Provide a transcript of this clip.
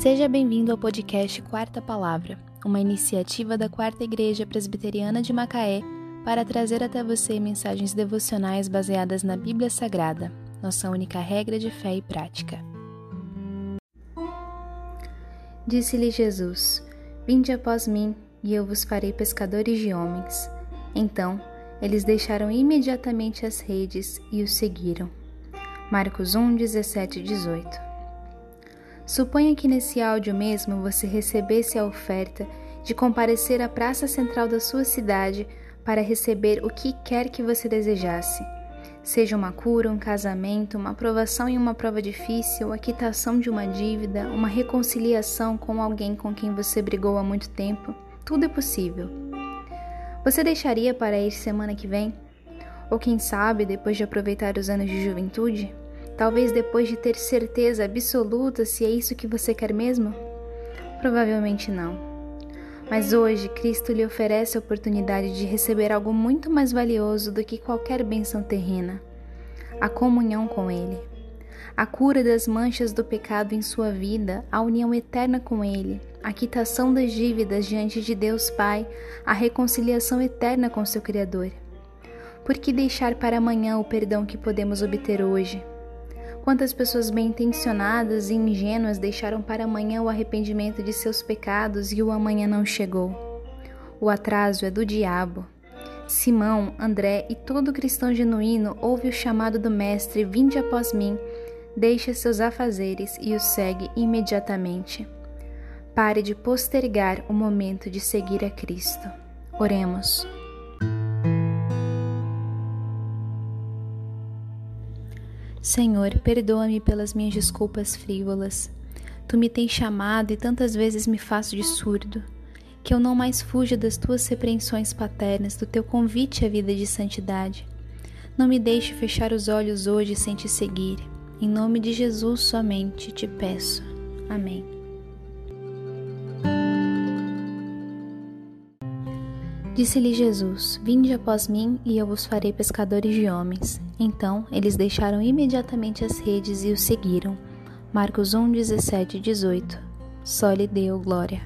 Seja bem-vindo ao podcast Quarta Palavra, uma iniciativa da Quarta Igreja Presbiteriana de Macaé para trazer até você mensagens devocionais baseadas na Bíblia Sagrada, nossa única regra de fé e prática. Disse-lhe Jesus: Vinde após mim, e eu vos farei pescadores de homens. Então, eles deixaram imediatamente as redes e o seguiram. Marcos 1, 17 e 18 Suponha que nesse áudio mesmo você recebesse a oferta de comparecer à praça central da sua cidade para receber o que quer que você desejasse. Seja uma cura, um casamento, uma aprovação em uma prova difícil, a quitação de uma dívida, uma reconciliação com alguém com quem você brigou há muito tempo, tudo é possível. Você deixaria para ir semana que vem? Ou quem sabe, depois de aproveitar os anos de juventude? Talvez depois de ter certeza absoluta se é isso que você quer mesmo? Provavelmente não. Mas hoje Cristo lhe oferece a oportunidade de receber algo muito mais valioso do que qualquer bênção terrena: a comunhão com Ele. A cura das manchas do pecado em sua vida, a união eterna com Ele, a quitação das dívidas diante de Deus Pai, a reconciliação eterna com seu Criador. Por que deixar para amanhã o perdão que podemos obter hoje? Quantas pessoas bem intencionadas e ingênuas deixaram para amanhã o arrependimento de seus pecados e o amanhã não chegou? O atraso é do diabo. Simão, André e todo cristão genuíno ouve o chamado do Mestre: Vinde após mim, deixa seus afazeres e o segue imediatamente. Pare de postergar o momento de seguir a Cristo. Oremos. Senhor, perdoa-me pelas minhas desculpas frívolas. Tu me tens chamado e tantas vezes me faço de surdo. Que eu não mais fuja das tuas repreensões paternas, do teu convite à vida de santidade. Não me deixe fechar os olhos hoje sem te seguir. Em nome de Jesus somente te peço. Amém. Disse-lhe Jesus: Vinde após mim, e eu vos farei pescadores de homens. Então eles deixaram imediatamente as redes e o seguiram. Marcos 1, 17 e 18. Só lhe deu glória.